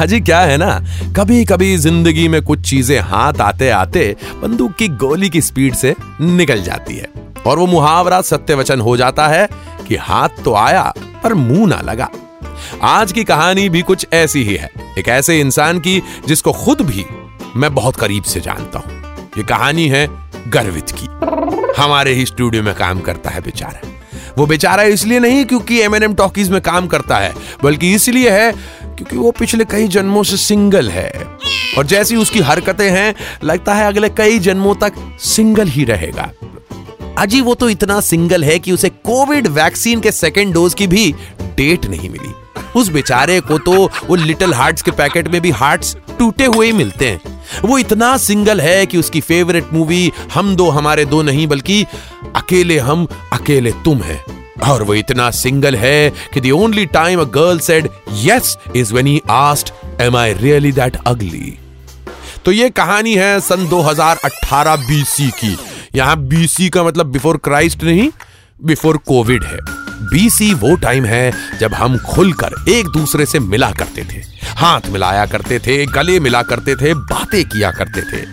हाजी, क्या है ना? कभी कभी ज़िंदगी में कुछ चीज़ें हाथ आते आते बंदूक की गोली की स्पीड से निकल जाती है। और वो मुहावरा सत्य वचन हो जाता है कि हाथ तो आया, पर मुँह ना लगा। आज की कहानी भी कुछ ऐसी ही है। एक ऐसे इंसान की जिसको खुद भी मैं बहुत करीब से जानता हूँ। ये कहानी है गर्वित की। हमारे ही स्टूडियो में काम करता है बेचारा। वो बेचारा इसलिए नहीं क्योंकि एम टॉकीज में काम करता है, बल्कि इसलिए है क्योंकि वो पिछले कई जन्मों से सिंगल है। और जैसी उसकी हरकतें हैं, लगता है अगले कई जन्मों तक सिंगल ही रहेगा। अजी, वो तो इतना सिंगल है कि उसे कोविड वैक्सीन के सेकेंड डोज की भी डेट नहीं मिली। उस बेचारे को तो वो लिटिल हार्ट्स के पैकेट में भी हार्ट्स टूटे हुए ही मिलते हैं। वो इतना सिंगल है कि उसकी फेवरेट मूवी हम दो हमारे दो नहीं, बल्कि अकेले हम, अकेले तुम है। और वो इतना सिंगल है कि the only time a girl said yes is when he asked am I really that ugly तो ये कहानी है सन 2018 बीसी की। यहाँ बीसी का मतलब बिफोर क्राइस्ट नहीं बिफोर कोविड है। बीसी वो टाइम है जब हम खुलकर एक दूसरे से मिला करते थे। हाथ मिलाया करते थे, गले मिला करते थे, बातें किया करते थे।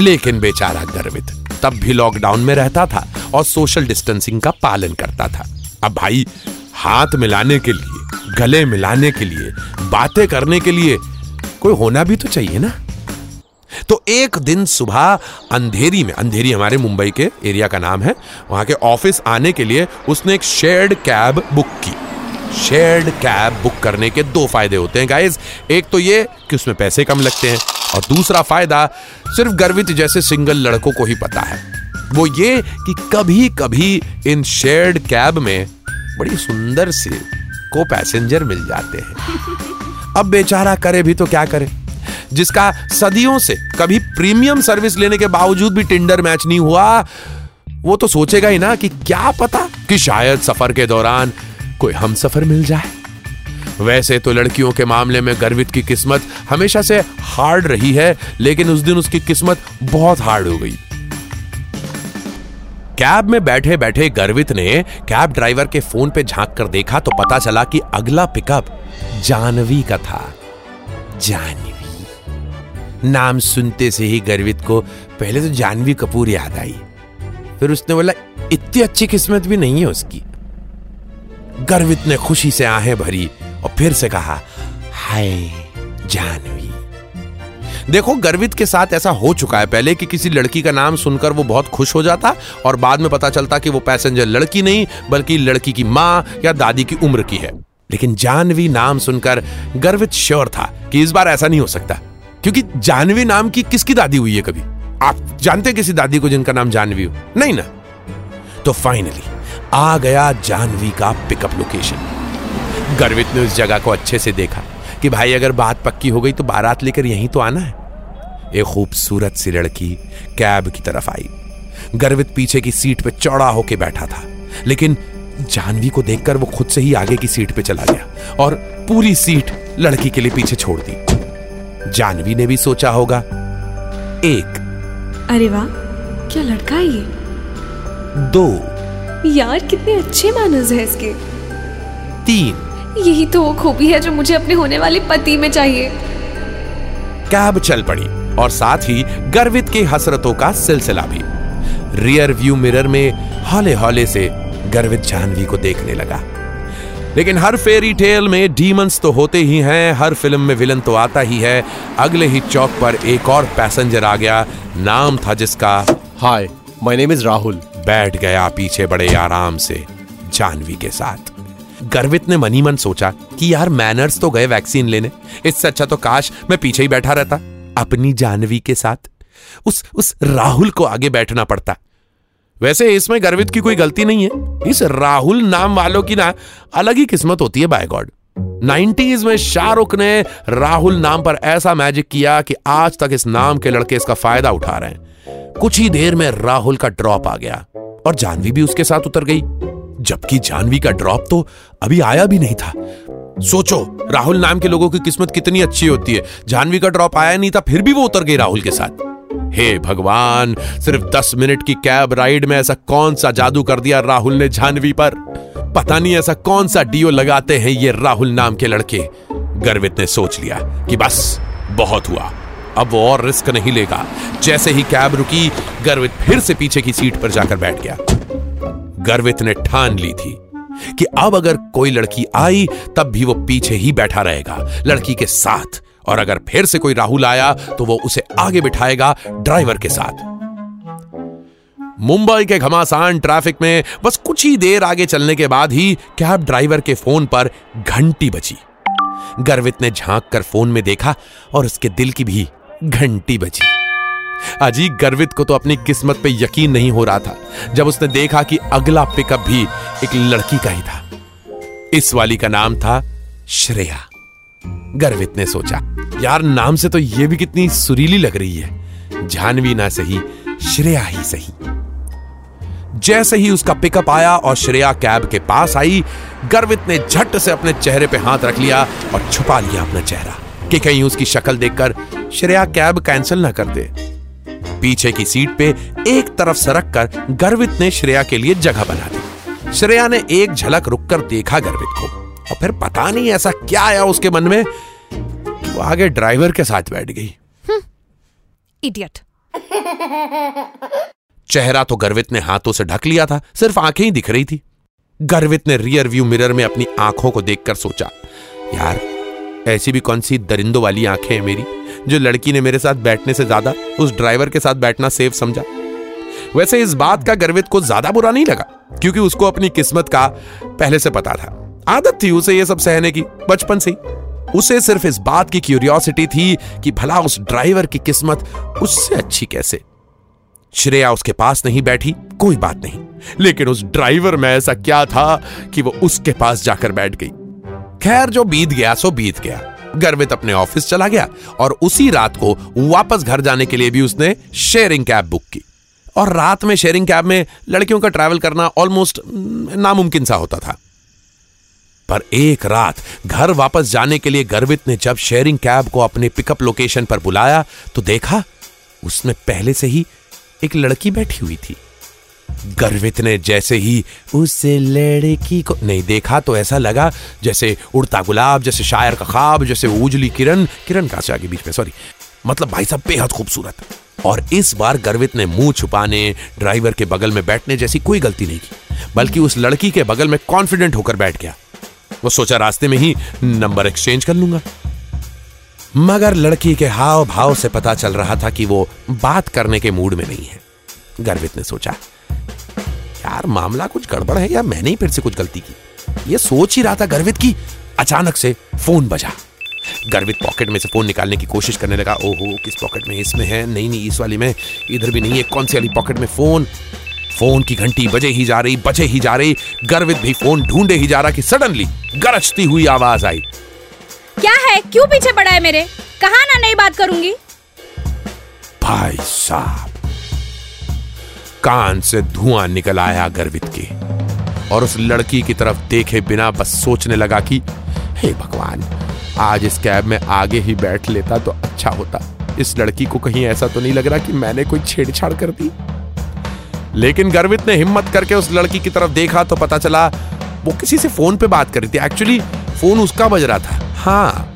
लेकिन बेचारा गर्वित, तब भी लॉकडाउन में रहता था और सोशल डिस्टेंसिंग का पालन करता था। अब भाई, हाथ मिलाने के लिए, गले मिलाने के लिए, बातें करने के लिए कोई होना भी तो चाहिए ना? तो एक दिन सुबह अंधेरी में, अंधेरी हमारे मुंबई के एरिया का नाम है, वहाँ के ऑफ़िस आने के लिए उसने एक शेयर्ड कैब बुक की। शेयर्ड कैब बुक करने के दो फ़ायदे होते हैं गाइस एक तो ये कि उसमें पैसे कम लगते हैं, और दूसरा फ़ायदा, सिर्फ़ गर्वित जैसे सिंगल लड़कों को ही पता है। वो ये कि कभी कभी इन शेयर्ड कैब में बड़ी सुंदर से को पैसेंजर मिल जाते हैं। अब बेचारा करे भी तो क्या करे? जिसका सदियों से कभी प्रीमियम सर्विस लेने के बावजूद भी टिंडर मैच नहीं हुआ, वो तो सोचेगा ही ना कि क्या पता कि शायद सफ़र के दौरान कोई हम सफ़र मिल जाए। वैसे तो लड़कियों के मामले में गर्वित की किस्मत हमेशा से हार्ड रही है, लेकिन उस दिन उसकी किस्मत बहुत हार्ड हो गई। कैब में बैठे बैठे गर्वित ने कैब ड्राइवर के फ़ोन पे झाँक कर देखा तो पता चला कि अगला पिकअप जानवी का था। जानवी। नाम सुनते से ही गर्वित को पहले तो जानवी कपूर याद आई। फिर उसने बोला, इतनी अच्छी किस्मत भी नहीं है उसकी। गर्वित ने खुशी से आहें भरी और फिर से कहा, हाय, जानवी। देखो, गर्वित के साथ ऐसा हो चुका है। पहले कि किसी लड़की का नाम सुनकर वो बहुत खुश हो जाता और बाद में पता चलता कि वो पैसेंजर लड़की नहीं, बल्कि लड़की की माँ या दादी की उम्र की है। लेकिन जानवी नाम सुनकर गर्वित श्योर था कि इस बार ऐसा नहीं हो सकता। क्योंकि जानवी नाम की किसकी दादी हुई है कभी? आप जानते किसी दादी को जिनका नाम जानवी हो? नहीं ना? तो फाइनली आ गया जानवी का पिकअप लोकेशन गर्वित ने उस जगह को अच्छे से देखा कि भाई, अगर बात पक्की हो गई तो बारात लेकर यहीं तो आना है। एक खूबसूरत सी लड़की कैब की तरफ़ आई। गर्वित पीछे की सीट पे चौड़ा होके बैठा था लेकिन जानवी को देखकर वो खुद से ही आगे की सीट पे चला गया और पूरी सीट लड़की के लिए पीछे छोड़ दी। जानवी ने भी सोचा होगा एक। अरे वाह क्या लड़का है ये? दो। यार कितने अच्छे मैनर्स है इसके। तीन। यही तो वो खूबी है जो मुझे अपने होने वाले पति में चाहिए। कैब चल पड़ी। और साथ ही गर्वित की हसरतों का सिलसिला भी। रियर व्यू मिरर में हौले हौले से गर्वित जानवी को देखने लगा। लेकिन हर फेरी टेल में डीमंस तो होते ही हैं हर फ़िल्म में विलन तो आता ही है। अगले ही चौक पर एक और पैसेंजर आ गया नाम था जिसका hi my name is Rahul बैठ गया पीछे बड़े आराम से जानवी के साथ। गर्वित ने मनी मन सोचा कि यार मैनर्स तो गए वैक्सीन लेने। इससे अच्छा तो काश मैं पीछे ही बैठा रहता। अपनी जानवी के साथ? उस उस राहुल को आगे बैठना पड़ता। वैसे इसमें गर्वित की कोई गलती नहीं है। इस राहुल नाम वालों की ना, अलग ही किस्मत होती है बाय गॉड नाइनटीज में शाहरुख ने राहुल नाम पर ऐसा मैजिक किया कि आज तक इस नाम के लड़के इसका फ़ायदा उठा रहे हैं। कुछ ही देर में राहुल का ड्रॉप आ गया और जानवी भी उसके साथ उतर गई। जबकि जानवी का ड्रॉप तो अभी आया भी नहीं था। सोचो, राहुल नाम के लोगों की किस्मत कितनी अच्छी होती है। जानवी का ड्रॉप आया नहीं था, फिर भी वो उतर गई राहुल के साथ। हे भगवान, सिर्फ़ दस मिनट की कैब राइड में ऐसा कौन सा जादू कर दिया राहुल ने जानवी पर? पता नहीं ऐसा कौन सा डीओ लगाते हैं ये राहुल नाम के लड़के। गर्वित ने सोच लिया कि बस, बहुत हुआ। अब वो और रिस्क नहीं लेगा। जैसे ही कैब रुकी, गर्वित फिर से पीछे की सीट पर जाकर बैठ गया। गर्वित ने ठान ली थी। कि अब अगर कोई लड़की आई, तब भी वो पीछे ही बैठा रहेगा, लड़की के साथ। और अगर फिर से कोई राहुल आया तो वो उसे आगे बिठाएगा ड्राइवर के साथ। मुंबई के घमासान ट्रैफ़िक में बस कुछ ही देर आगे चलने के बाद ही कैब ड्राइवर के फ़ोन पर घंटी बची गर्वित ने झाँक कर फ़ोन में देखा और उसके दिल की भी घंटी बची अजी गर्वित को तो अपनी किस्मत पे यकीन नहीं हो रहा था, जब उसने देखा कि अगला पिकअप भी एक लड़की का ही था। इस वाली का नाम था श्रेया। गर्वित ने सोचा, यार, नाम से तो ये भी कितनी सुरीली लग रही है। जानवी ना सही, श्रेया ही सही। जैसे ही उसका पिकअप आया और श्रेया कैब के पास आई, गर्वित ने झट से अपने चेहरे पे हाथ रख लिया और छुपा लिया अपना चेहरा। कि कहीं उसकी शक्ल देखकर श्रेया कैब कैंसिल ना कर दे। पीछे की सीट पे एक तरफ़ सरक कर गर्वित ने श्रेया के लिए जगह बना दी। श्रेया ने एक झलक रुककर देखा गर्वित को। और फिर पता नहीं ऐसा क्या आया उसके मन में। वो आगे ड्राइवर के साथ बैठ गई। इडियट। चेहरा तो गर्वित ने हाथों से ढक लिया था सिर्फ़ आँखें ही दिख रही थी। गर्वित ने रियर व्यू मिरर में अपनी आँखों को देखकर सोचा यार ऐसी भी कौन सी दरिंदों वाली आँखें हैं मेरी? जो लड़की ने मेरे साथ बैठने से ज़्यादा उस ड्राइवर के साथ बैठना सेफ़ समझा। वैसे इस बात का गर्वित को ज़्यादा बुरा नहीं लगा, क्योंकि उसको अपनी किस्मत का पहले से पता था। आदत थी उसे ये सब सहने की, बचपन से उसे सिर्फ़ इस बात की क्यूरियोसिटी थी कि भला उस ड्राइवर की किस्मत उससे अच्छी कैसे। श्रेया उसके पास नहीं बैठी, कोई बात नहीं। लेकिन उस ड्राइवर में ऐसा क्या था कि वो उसके पास जाकर बैठ गई। खैर, जो बीत गया, सो बीत गया। गर्वित अपने ऑफ़िस चला गया और उसी रात को वापस घर जाने के लिए भी उसने शेयरिंग कैब बुक की। और रात में शेयरिंग कैब में लड़कियों का ट्रैवल करना ऑलमोस्ट नामुमकिन सा होता था। पर एक रात घर वापस जाने के लिए गर्वित ने जब शेयरिंग कैब को अपने पिकअप लोकेशन पर बुलाया तो देखा उसमें पहले से ही एक लड़की बैठी हुई थी। गर्वित ने जैसे ही उस लड़की को, नहीं, देखा तो ऐसा लगा जैसे उड़ता गुलाब, जैसे शायर का ख्वाब, जैसे उजली किरण किरण का से आगे बीच में? सॉरी मतलब भाई साहब, बेहद खूबसूरत। और इस बार गर्वित ने मुँह छुपाने, ड्राइवर के बगल में बैठने जैसी कोई गलती नहीं की, बल्कि उस लड़की के बगल में कॉन्फिडेंट होकर बैठ गया। वो सोचा रास्ते में ही नंबर एक्सचेंज कर लूँगा। मगर लड़की के हाव भाव से पता चल रहा था कि वो बात करने के मूड में नहीं है, गर्वित ने सोचा। यार मामला कुछ गड़बड़ है या मैंने ही फिर से कुछ गलती की? ये सोच ही रहा था गर्वित की। अचानक से फ़ोन बजा। गर्वित पॉकेट में से फ़ोन निकालने की कोशिश करने लगा। ओहो किस पॉकेट में? इसमें है? नहीं नहीं इस वाली में। इधर भी नहीं है। कौन सी वाली पॉकेट में फ़ोन? फ़ोन की घंटी बजे ही जा रही बजे ही जा रही। गर्वित भी फ़ोन ढूंढे ही जा रहा कि सडनली गरजती हुई आवाज़ आई। क्या है? क्यों पीछे पड़ा है मेरे? कहा ना नई बात करूँगी? भाई साहब कान से धुआँ निकल आया गर्वित के। और उस लड़की की तरफ़ देखे बिना बस सोचने लगा कि, हे भगवान, आज इस कैब में आगे ही बैठ लेता तो अच्छा होता। इस लड़की को कहीं ऐसा तो नहीं लग रहा कि मैंने कोई छेड़छाड़ कर दी। लेकिन गर्वित ने हिम्मत करके उस लड़की की तरफ़ देखा तो पता चला, वो किसी से फ़ोन पे बात कर रही थी। एक्चुअली फ़ोन उसका बज रहा था। हाँ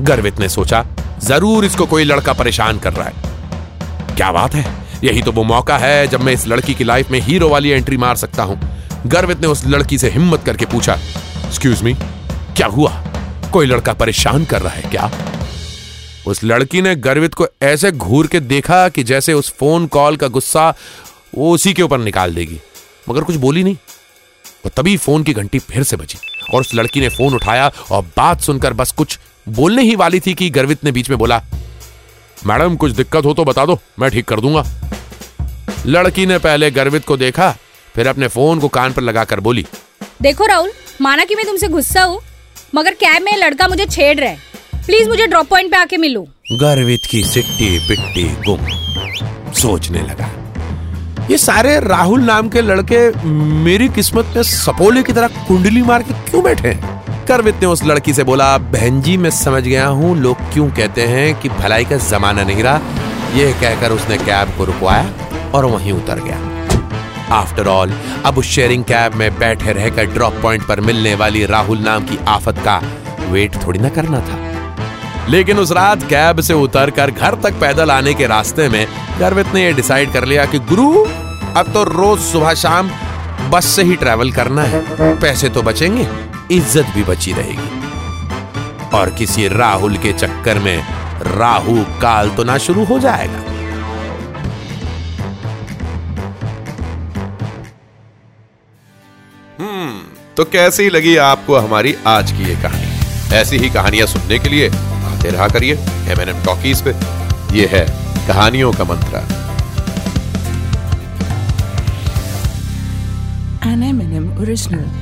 गर्वित ने सोचा, ज़रूर इसको कोई लड़का परेशान कर रहा है। क्या बात है? यही तो वो मौका है जब मैं इस लड़की की लाइफ में हीरो वाली एंट्री मार सकता हूँ। गर्वित ने उस लड़की से हिम्मत करके पूछा एक्सक्यूज मी क्या हुआ? कोई लड़का परेशान कर रहा है क्या? उस लड़की ने गर्वित को ऐसे घूर के देखा कि जैसे उस फ़ोन कॉल का गुस्सा वो उसी के ऊपर निकाल देगी। मगर कुछ बोली नहीं। और तभी फ़ोन की घंटी फिर से बजी और उस लड़की ने फ़ोन उठाया और बात सुनकर बस कुछ बोलने ही वाली थी कि गर्वित ने बीच में बोला मैडम कुछ दिक्कत हो तो बता दो मैं ठीक कर दूँगा। लड़की ने पहले गर्वित को देखा फिर अपने फ़ोन को कान पर लगाकर बोली देखो राहुल माना कि मैं तुमसे गुस्सा हूँ मगर कैब में लड़का मुझे छेड़ रहा है। प्लीज़ मुझे ड्रॉप पॉइंट पे आके मिलो। गर्वित की सिट्टी पिट्टी गुम सोचने लगा। ये सारे राहुल नाम के लड़के मेरी किस्मत में सपोले की तरह कुंडली मार के क्यों बैठे हैं? गर्वित ने उस लड़की से बोला, बहन जी, मैं समझ गया हूँ, लोग क्यों कहते हैं कि भलाई का जमाना नहीं रहा। ये कहकर उसने कैब को रुकवाया और वहीं उतर गया। आफ्टर ऑल अब उस शेयरिंग कैब में बैठे रहकर ड्रॉप पॉइंट पर मिलने वाली राहुल नाम की आफत का वेट थोड़ी ना करना था। लेकिन उस रात कैब से उतर कर घर तक पैदल आने के रास्ते में गर्वित ने यह डिसाइड कर लिया कि गुरु, अब तो रोज सुबह शाम बस से ही ट्रैवल करना है। पैसे तो बचेंगे, इज़्ज़त भी बची रहेगी। और किसी राहुल के चक्कर में राहु काल तो ना शुरू हो जाएगा। हम्म तो कैसी लगी आपको हमारी आज की ये कहानी? ऐसी ही कहानियाँ सुनने के लिए आते रहा करिए एम एन एम टॉकीज पे। ये है कहानियों का मंत्र। An M&M original.